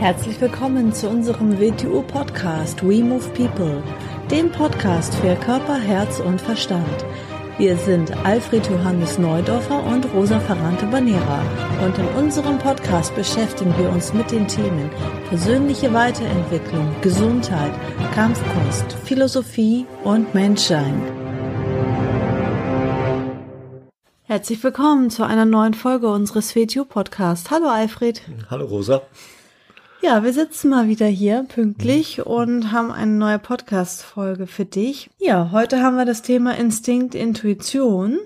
Herzlich willkommen zu unserem WTU-Podcast We Move People, dem Podcast für Körper, Herz und Verstand. Wir sind Alfred Johannes Neudorfer und Rosa Ferrante Banera und in unserem Podcast beschäftigen wir uns mit den Themen persönliche Weiterentwicklung, Gesundheit, Kampfkunst, Philosophie und Menschsein. Herzlich willkommen zu einer neuen Folge unseres WTU Podcasts. Hallo Alfred. Hallo Rosa. Ja, wir sitzen mal wieder hier pünktlich mhm. und haben eine neue Podcast-Folge für dich. Ja, heute haben wir das Thema Instinkt, Intuition.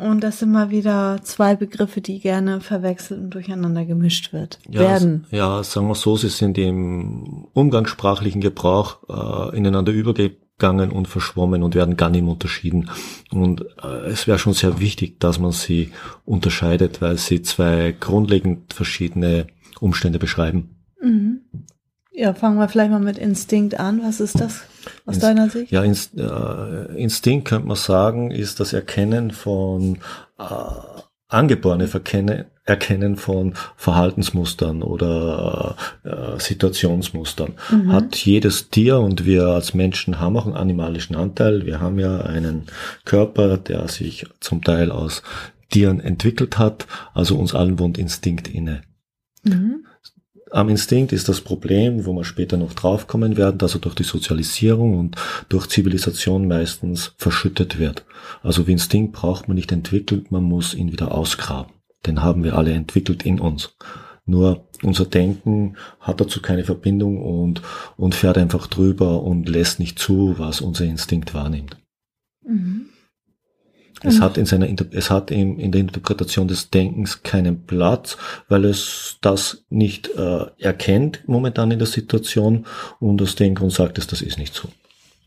Und das sind mal wieder zwei Begriffe, die gerne verwechselt und durcheinander gemischt wird, ja, werden. Ja, sagen wir so, sie sind im umgangssprachlichen Gebrauch äh, ineinander übergegangen und verschwommen und werden gar nicht mehr unterschieden. Und äh, es wäre schon sehr wichtig, dass man sie unterscheidet, weil sie zwei grundlegend verschiedene Umstände beschreiben. Ja, fangen wir vielleicht mal mit Instinkt an. Was ist das aus Inst deiner Sicht? Ja, Inst äh, Instinkt könnte man sagen, ist das Erkennen von äh, angeborene Verkenne, Erkennen von Verhaltensmustern oder äh, Situationsmustern. Mhm. Hat jedes Tier und wir als Menschen haben auch einen animalischen Anteil. Wir haben ja einen Körper, der sich zum Teil aus Tieren entwickelt hat. Also uns allen wohnt Instinkt inne. Mhm. Am Instinkt ist das Problem, wo wir später noch draufkommen werden, dass er durch die Sozialisierung und durch Zivilisation meistens verschüttet wird. Also wie Instinkt braucht man nicht entwickelt, man muss ihn wieder ausgraben. Den haben wir alle entwickelt in uns. Nur unser Denken hat dazu keine Verbindung und, und fährt einfach drüber und lässt nicht zu, was unser Instinkt wahrnimmt. Mhm. Es hat in seiner, es hat in, in der Interpretation des Denkens keinen Platz, weil es das nicht äh, erkennt momentan in der Situation und das Denken und sagt es, das ist nicht so.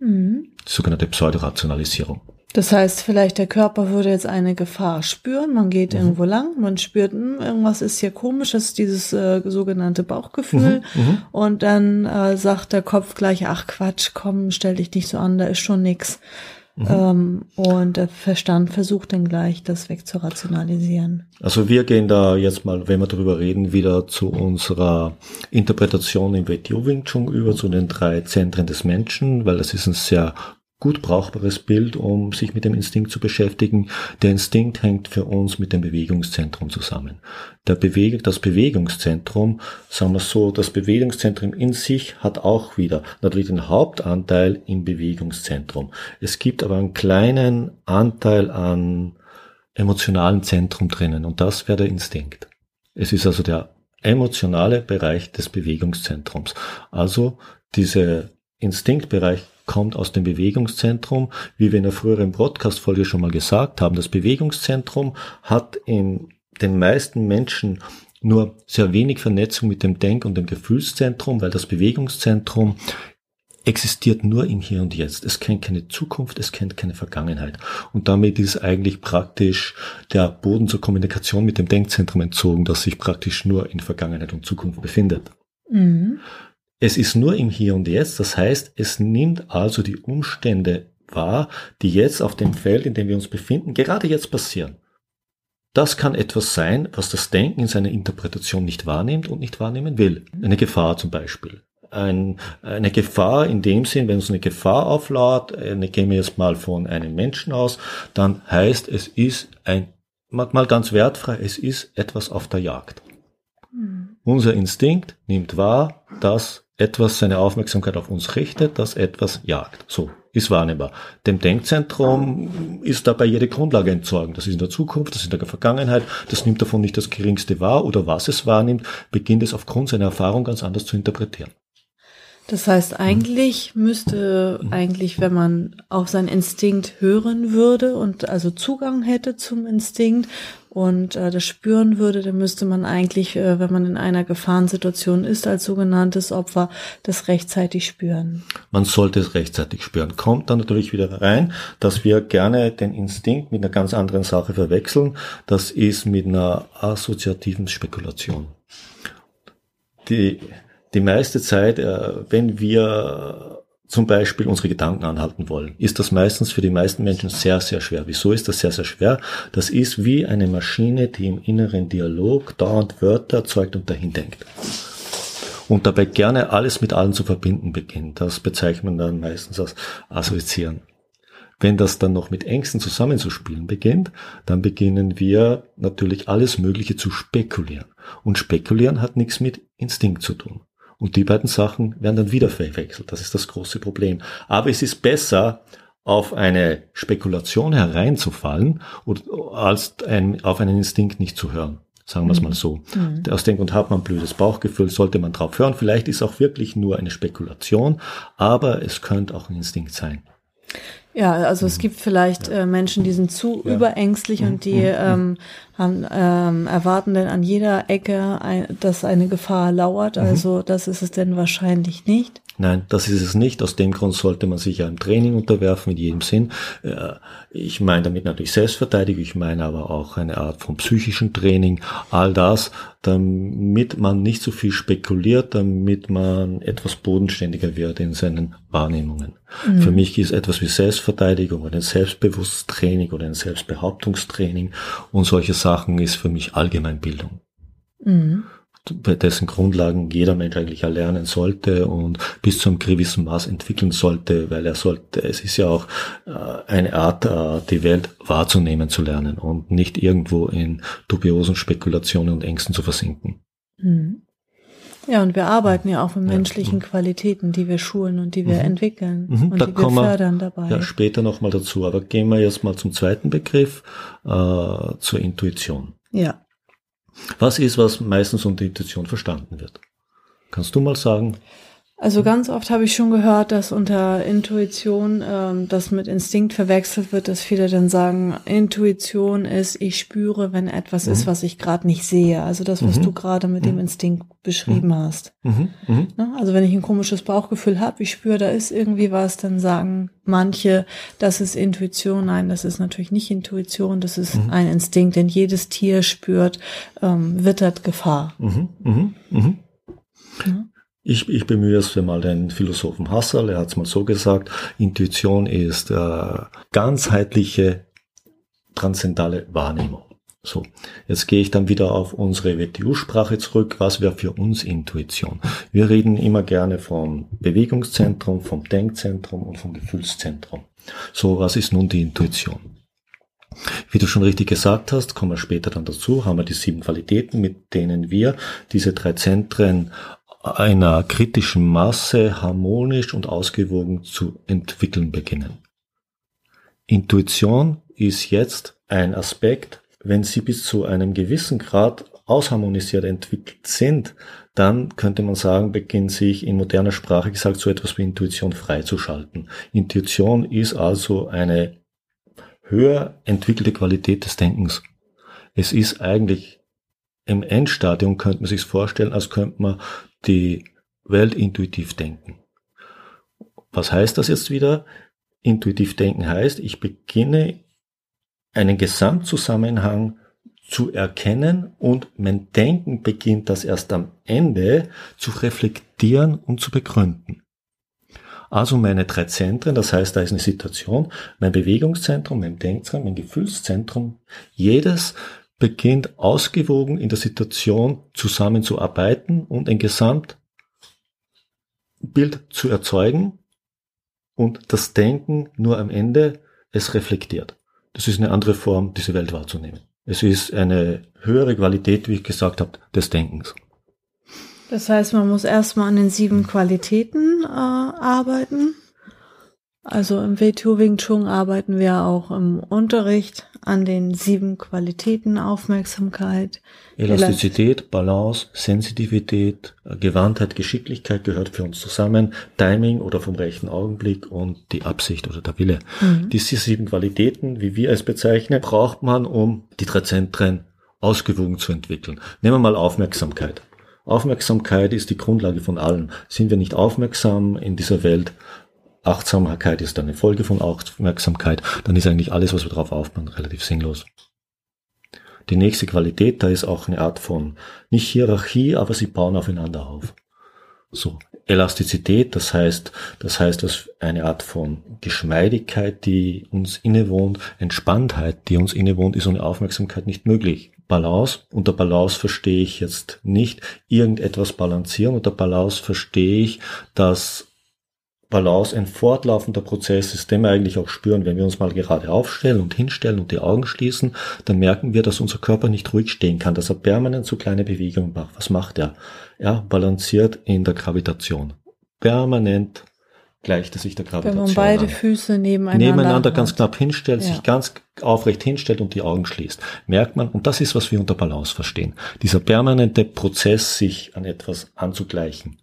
Mhm. Sogenannte Pseudorationalisierung. Das heißt, vielleicht der Körper würde jetzt eine Gefahr spüren. Man geht mhm. irgendwo lang, man spürt, mh, irgendwas ist hier komisch, das ist dieses äh, sogenannte Bauchgefühl. Mhm. Mhm. Und dann äh, sagt der Kopf gleich, ach Quatsch, komm, stell dich nicht so an, da ist schon nix. Mhm. Ähm, und der Verstand versucht dann gleich, das wegzurationalisieren. Also wir gehen da jetzt mal, wenn wir darüber reden, wieder zu unserer Interpretation im WTO Wing Chun über, zu den drei Zentren des Menschen, weil das ist ein sehr gut brauchbares Bild, um sich mit dem Instinkt zu beschäftigen. Der Instinkt hängt für uns mit dem Bewegungszentrum zusammen. Der Beweg das Bewegungszentrum, sagen wir so, das Bewegungszentrum in sich hat auch wieder natürlich den Hauptanteil im Bewegungszentrum. Es gibt aber einen kleinen Anteil an emotionalen Zentrum drinnen und das wäre der Instinkt. Es ist also der emotionale Bereich des Bewegungszentrums. Also diese Instinktbereich kommt aus dem Bewegungszentrum. Wie wir in der früheren Broadcast-Folge schon mal gesagt haben, das Bewegungszentrum hat in den meisten Menschen nur sehr wenig Vernetzung mit dem Denk- und dem Gefühlszentrum, weil das Bewegungszentrum existiert nur im Hier und Jetzt. Es kennt keine Zukunft, es kennt keine Vergangenheit. Und damit ist eigentlich praktisch der Boden zur Kommunikation mit dem Denkzentrum entzogen, das sich praktisch nur in Vergangenheit und Zukunft befindet. Mhm. Es ist nur im Hier und Jetzt, das heißt, es nimmt also die Umstände wahr, die jetzt auf dem Feld, in dem wir uns befinden, gerade jetzt passieren. Das kann etwas sein, was das Denken in seiner Interpretation nicht wahrnimmt und nicht wahrnehmen will. Eine Gefahr zum Beispiel. Ein, eine Gefahr in dem Sinn, wenn uns eine Gefahr auflauert, eine, gehen wir jetzt mal von einem Menschen aus, dann heißt es ist ein, mal ganz wertfrei, es ist etwas auf der Jagd. Mhm. Unser Instinkt nimmt wahr, dass etwas seine Aufmerksamkeit auf uns richtet, das etwas jagt. So, ist wahrnehmbar. Dem Denkzentrum ist dabei jede Grundlage entsorgen. Das ist in der Zukunft, das ist in der Vergangenheit, das nimmt davon nicht das geringste wahr oder was es wahrnimmt, beginnt es aufgrund seiner Erfahrung ganz anders zu interpretieren. Das heißt, eigentlich müsste eigentlich, wenn man auf seinen Instinkt hören würde und also Zugang hätte zum Instinkt und äh, das spüren würde, dann müsste man eigentlich, äh, wenn man in einer Gefahrensituation ist, als sogenanntes Opfer, das rechtzeitig spüren. Man sollte es rechtzeitig spüren. Kommt dann natürlich wieder rein, dass wir gerne den Instinkt mit einer ganz anderen Sache verwechseln. Das ist mit einer assoziativen Spekulation. Die die meiste Zeit, äh, wenn wir zum Beispiel unsere Gedanken anhalten wollen, ist das meistens für die meisten Menschen sehr, sehr schwer. Wieso ist das sehr, sehr schwer? Das ist wie eine Maschine, die im inneren Dialog dauernd Wörter erzeugt und dahin denkt. und dabei gerne alles mit allen zu verbinden beginnt. Das bezeichnet man dann meistens als Assoziieren. Wenn das dann noch mit Ängsten zusammenzuspielen beginnt, dann beginnen wir natürlich alles Mögliche zu spekulieren. Und spekulieren hat nichts mit Instinkt zu tun. Und die beiden Sachen werden dann wieder verwechselt. Das ist das große Problem. Aber es ist besser, auf eine Spekulation hereinzufallen, als ein, auf einen Instinkt nicht zu hören. Sagen wir es mal so. Mhm. Aus dem Grund hat man ein blödes Bauchgefühl, sollte man drauf hören. Vielleicht ist auch wirklich nur eine Spekulation, aber es könnte auch ein Instinkt sein. Ja, also es gibt vielleicht äh, Menschen, die sind zu ja. überängstlich und die ähm, haben, ähm, erwarten dann an jeder Ecke, ein, dass eine Gefahr lauert. Mhm. Also das ist es denn wahrscheinlich nicht. Nein, das ist es nicht. Aus dem Grund sollte man sich ja im Training unterwerfen, in jedem Sinn. Äh, ich meine damit natürlich Selbstverteidigung, ich meine aber auch eine Art von psychischen Training, all das, damit man nicht so viel spekuliert, damit man etwas bodenständiger wird in seinen Wahrnehmungen. Mhm. Für mich ist etwas wie Selbstverteidigung oder ein Selbstbewusstttraining oder ein Selbstbehauptungstraining und solche Sachen ist für mich Allgemeinbildung. Mhm dessen Grundlagen jeder Mensch eigentlich erlernen sollte und bis zu einem gewissen Maß entwickeln sollte, weil er sollte, es ist ja auch äh, eine Art, äh, die Welt wahrzunehmen zu lernen und nicht irgendwo in dubiosen Spekulationen und Ängsten zu versinken. Mhm. Ja, und wir arbeiten ja auch mit menschlichen ja. Qualitäten, die wir schulen und die wir mhm. entwickeln mhm. und da die wir fördern dabei. Ja, später nochmal dazu. Aber gehen wir jetzt mal zum zweiten Begriff, äh, zur Intuition. Ja. Was ist, was meistens unter Intuition verstanden wird? Kannst du mal sagen? Also ganz oft habe ich schon gehört, dass unter Intuition ähm, das mit Instinkt verwechselt wird, dass viele dann sagen, Intuition ist, ich spüre, wenn etwas mhm. ist, was ich gerade nicht sehe. Also das, was mhm. du gerade mit mhm. dem Instinkt beschrieben mhm. hast. Mhm. Mhm. Ne? Also wenn ich ein komisches Bauchgefühl habe, ich spüre, da ist irgendwie was, dann sagen manche, das ist Intuition. Nein, das ist natürlich nicht Intuition, das ist ein Instinkt, denn jedes Tier spürt, ähm, wittert Gefahr. Ja. Ich, ich bemühe es für mal den Philosophen Husserl, er hat es mal so gesagt, Intuition ist äh, ganzheitliche, transzendale Wahrnehmung. So, jetzt gehe ich dann wieder auf unsere WTU-Sprache zurück. Was wäre für uns Intuition? Wir reden immer gerne vom Bewegungszentrum, vom Denkzentrum und vom Gefühlszentrum. So, was ist nun die Intuition? Wie du schon richtig gesagt hast, kommen wir später dann dazu, haben wir die sieben Qualitäten, mit denen wir diese drei Zentren einer kritischen Masse harmonisch und ausgewogen zu entwickeln beginnen. Intuition ist jetzt ein Aspekt, wenn sie bis zu einem gewissen Grad ausharmonisiert entwickelt sind, dann könnte man sagen, beginnt sich in moderner Sprache gesagt so etwas wie Intuition freizuschalten. Intuition ist also eine höher entwickelte Qualität des Denkens. Es ist eigentlich im Endstadium könnte man sich vorstellen, als könnte man die Welt intuitiv denken. Was heißt das jetzt wieder? Intuitiv denken heißt, ich beginne einen Gesamtzusammenhang zu erkennen und mein Denken beginnt das erst am Ende zu reflektieren und zu begründen. Also meine drei Zentren, das heißt, da ist eine Situation, mein Bewegungszentrum, mein Denkzentrum, mein Gefühlszentrum, jedes beginnt ausgewogen in der Situation zusammenzuarbeiten und ein Gesamtbild zu erzeugen und das Denken nur am Ende es reflektiert. Das ist eine andere Form, diese Welt wahrzunehmen. Es ist eine höhere Qualität, wie ich gesagt habe, des Denkens. Das heißt, man muss erstmal an den sieben Qualitäten äh, arbeiten. Also im WTO Wing Chun arbeiten wir auch im Unterricht an den sieben Qualitäten Aufmerksamkeit. Elastizität, Balance, Sensitivität, Gewandtheit, Geschicklichkeit gehört für uns zusammen, Timing oder vom rechten Augenblick und die Absicht oder der Wille. Mhm. Diese sieben Qualitäten, wie wir es bezeichnen, braucht man, um die drei Zentren ausgewogen zu entwickeln. Nehmen wir mal Aufmerksamkeit. Aufmerksamkeit ist die Grundlage von allem. Sind wir nicht aufmerksam in dieser Welt, Achtsamkeit ist eine Folge von Aufmerksamkeit, dann ist eigentlich alles, was wir drauf aufbauen, relativ sinnlos. Die nächste Qualität, da ist auch eine Art von, nicht Hierarchie, aber sie bauen aufeinander auf. So, Elastizität, das heißt, das heißt, dass eine Art von Geschmeidigkeit, die uns innewohnt, Entspanntheit, die uns innewohnt, ist ohne Aufmerksamkeit nicht möglich. Balance, unter Balance verstehe ich jetzt nicht irgendetwas balancieren, unter Balance verstehe ich, dass Balance ein fortlaufender Prozess ist, den wir eigentlich auch spüren. Wenn wir uns mal gerade aufstellen und hinstellen und die Augen schließen, dann merken wir, dass unser Körper nicht ruhig stehen kann, dass er permanent so kleine Bewegungen macht. Was macht er? Er balanciert in der Gravitation. Permanent gleicht er sich der Gravitation Wenn man beide an. Füße nebeneinander, nebeneinander ganz knapp hinstellt, ja. sich ganz aufrecht hinstellt und die Augen schließt, merkt man, und das ist, was wir unter Balance verstehen, dieser permanente Prozess, sich an etwas anzugleichen.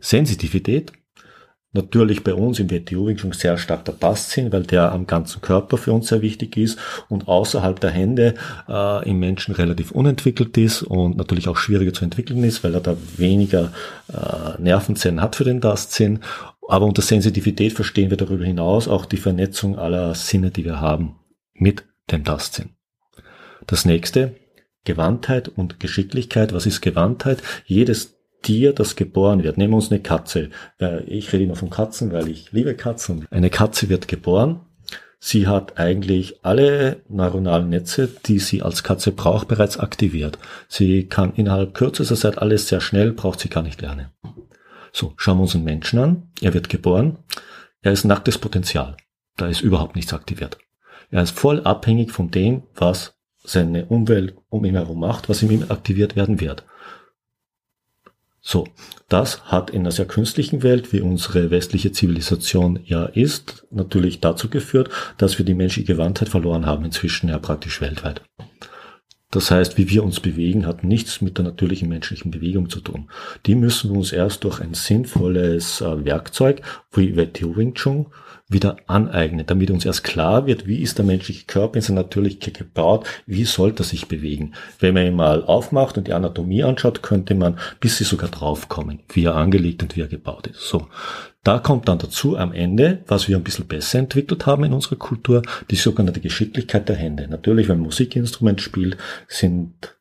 Sensitivität natürlich bei uns im WTO schon sehr stark der Tastsinn, weil der am ganzen Körper für uns sehr wichtig ist und außerhalb der Hände äh, im Menschen relativ unentwickelt ist und natürlich auch schwieriger zu entwickeln ist, weil er da weniger äh, Nervenzellen hat für den Tastsinn. Aber unter Sensitivität verstehen wir darüber hinaus auch die Vernetzung aller Sinne, die wir haben mit dem Tastsinn. Das nächste, Gewandtheit und Geschicklichkeit. Was ist Gewandtheit? Jedes Tier, das geboren wird. Nehmen wir uns eine Katze. Ich rede immer von Katzen, weil ich liebe Katzen. Eine Katze wird geboren. Sie hat eigentlich alle neuronalen Netze, die sie als Katze braucht, bereits aktiviert. Sie kann innerhalb kürzester Zeit alles sehr schnell, braucht sie gar nicht lernen. So, schauen wir uns einen Menschen an. Er wird geboren. Er ist nacktes Potenzial. Da ist überhaupt nichts aktiviert. Er ist voll abhängig von dem, was seine Umwelt um ihn herum macht, was ihm aktiviert werden wird. So, das hat in einer sehr künstlichen Welt, wie unsere westliche Zivilisation ja ist, natürlich dazu geführt, dass wir die menschliche Gewandtheit verloren haben, inzwischen ja praktisch weltweit. Das heißt, wie wir uns bewegen, hat nichts mit der natürlichen menschlichen Bewegung zu tun. Die müssen wir uns erst durch ein sinnvolles äh, Werkzeug wie Wing Chun wieder aneignen, damit uns erst klar wird, wie ist der menschliche Körper in seiner Natürlichkeit gebaut, wie sollte er sich bewegen. Wenn man ihn mal aufmacht und die Anatomie anschaut, könnte man bis sie sogar draufkommen, wie er angelegt und wie er gebaut ist. So. Da kommt dann dazu am Ende, was wir ein bisschen besser entwickelt haben in unserer Kultur, die sogenannte Geschicklichkeit der Hände. Natürlich, wenn man Musikinstrument spielt, sind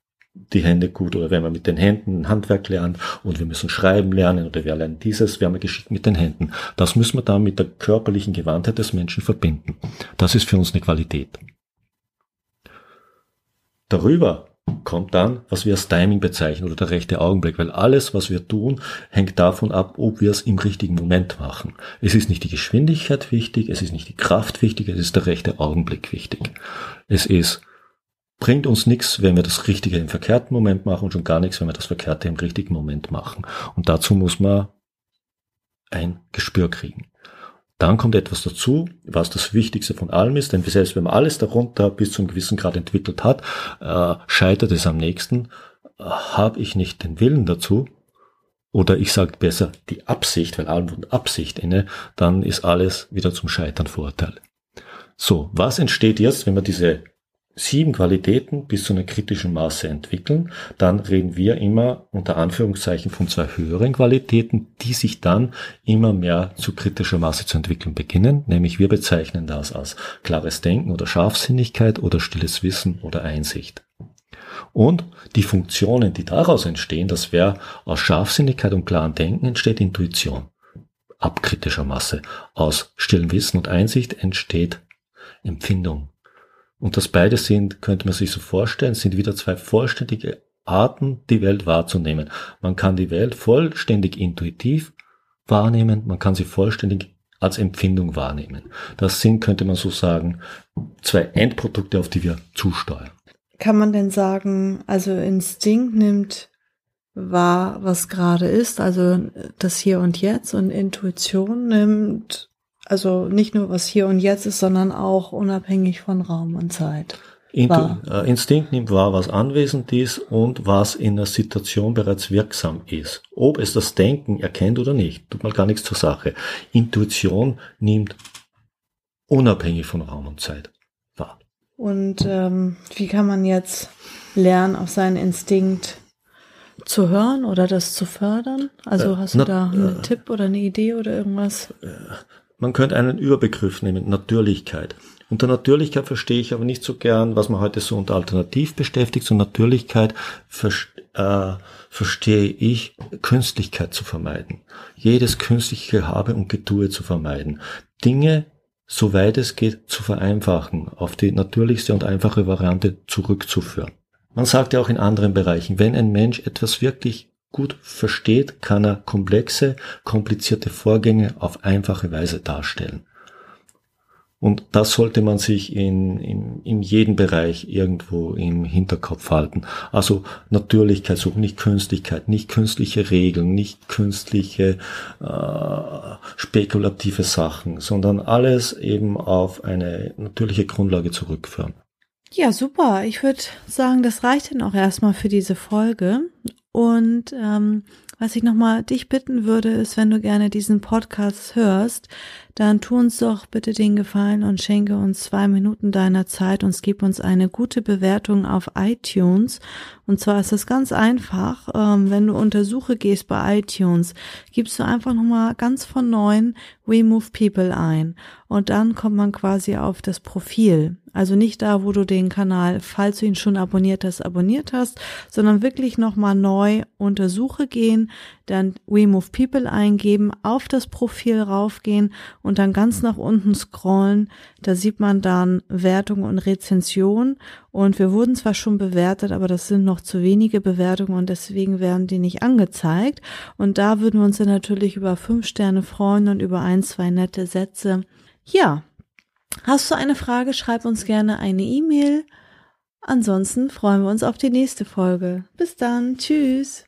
die Hände gut oder wenn wir mit den Händen Handwerk lernen und wir müssen schreiben lernen oder wir lernen dieses, wir haben geschickt mit den Händen. Das müssen wir dann mit der körperlichen Gewandtheit des Menschen verbinden. Das ist für uns eine Qualität. Darüber kommt dann, was wir als Timing bezeichnen oder der rechte Augenblick, weil alles, was wir tun, hängt davon ab, ob wir es im richtigen Moment machen. Es ist nicht die Geschwindigkeit wichtig, es ist nicht die Kraft wichtig, es ist der rechte Augenblick wichtig. Es ist bringt uns nichts, wenn wir das Richtige im verkehrten Moment machen und schon gar nichts, wenn wir das Verkehrte im richtigen Moment machen. Und dazu muss man ein Gespür kriegen. Dann kommt etwas dazu, was das Wichtigste von allem ist, denn selbst wenn man alles darunter bis zum gewissen Grad entwickelt hat, äh, scheitert es am nächsten. Äh, Habe ich nicht den Willen dazu, oder ich sage besser die Absicht, weil allem und Absicht inne, dann ist alles wieder zum Scheitern verurteilt. So, was entsteht jetzt, wenn wir diese sieben Qualitäten bis zu einer kritischen Masse entwickeln, dann reden wir immer unter Anführungszeichen von zwei höheren Qualitäten, die sich dann immer mehr zu kritischer Masse zu entwickeln beginnen, nämlich wir bezeichnen das als klares Denken oder Scharfsinnigkeit oder stilles Wissen oder Einsicht. Und die Funktionen, die daraus entstehen, das wäre aus Scharfsinnigkeit und klarem Denken entsteht Intuition. Ab kritischer Masse. Aus stillem Wissen und Einsicht entsteht Empfindung, und das beide sind, könnte man sich so vorstellen, sind wieder zwei vollständige Arten, die Welt wahrzunehmen. Man kann die Welt vollständig intuitiv wahrnehmen, man kann sie vollständig als Empfindung wahrnehmen. Das sind, könnte man so sagen, zwei Endprodukte, auf die wir zusteuern. Kann man denn sagen, also Instinkt nimmt wahr, was gerade ist, also das Hier und Jetzt und Intuition nimmt also nicht nur was hier und jetzt ist, sondern auch unabhängig von Raum und Zeit. Intu äh, Instinkt nimmt wahr, was anwesend ist und was in der Situation bereits wirksam ist. Ob es das Denken erkennt oder nicht, tut mal gar nichts zur Sache. Intuition nimmt unabhängig von Raum und Zeit wahr. Und ähm, wie kann man jetzt lernen, auf seinen Instinkt zu hören oder das zu fördern? Also äh, hast du na, da einen äh, Tipp oder eine Idee oder irgendwas? Man könnte einen Überbegriff nehmen, Natürlichkeit. Unter Natürlichkeit verstehe ich aber nicht so gern, was man heute so unter Alternativ beschäftigt. So Natürlichkeit äh, verstehe ich, Künstlichkeit zu vermeiden. Jedes künstliche Habe und Getue zu vermeiden. Dinge, soweit es geht, zu vereinfachen, auf die natürlichste und einfache Variante zurückzuführen. Man sagt ja auch in anderen Bereichen, wenn ein Mensch etwas wirklich gut versteht, kann er komplexe, komplizierte Vorgänge auf einfache Weise darstellen. Und das sollte man sich in, in, in jedem Bereich irgendwo im Hinterkopf halten. Also Natürlichkeit suchen, nicht Künstlichkeit, nicht künstliche Regeln, nicht künstliche äh, spekulative Sachen, sondern alles eben auf eine natürliche Grundlage zurückführen. Ja, super. Ich würde sagen, das reicht dann auch erstmal für diese Folge. Und ähm, was ich nochmal dich bitten würde, ist, wenn du gerne diesen Podcast hörst, dann tu uns doch bitte den Gefallen und schenke uns zwei Minuten deiner Zeit und gib uns eine gute Bewertung auf iTunes. Und zwar ist es ganz einfach, ähm, wenn du unter Suche gehst bei iTunes, gibst du einfach nochmal ganz von neuen We Move People ein. Und dann kommt man quasi auf das Profil. Also nicht da, wo du den Kanal, falls du ihn schon abonniert hast, abonniert hast, sondern wirklich nochmal neu unter Suche gehen, dann We Move People eingeben, auf das Profil raufgehen und dann ganz nach unten scrollen. Da sieht man dann Wertung und Rezension. Und wir wurden zwar schon bewertet, aber das sind noch zu wenige Bewertungen und deswegen werden die nicht angezeigt. Und da würden wir uns dann natürlich über fünf Sterne freuen und über ein, zwei nette Sätze. Ja. Hast du eine Frage, schreib uns gerne eine E-Mail. Ansonsten freuen wir uns auf die nächste Folge. Bis dann. Tschüss.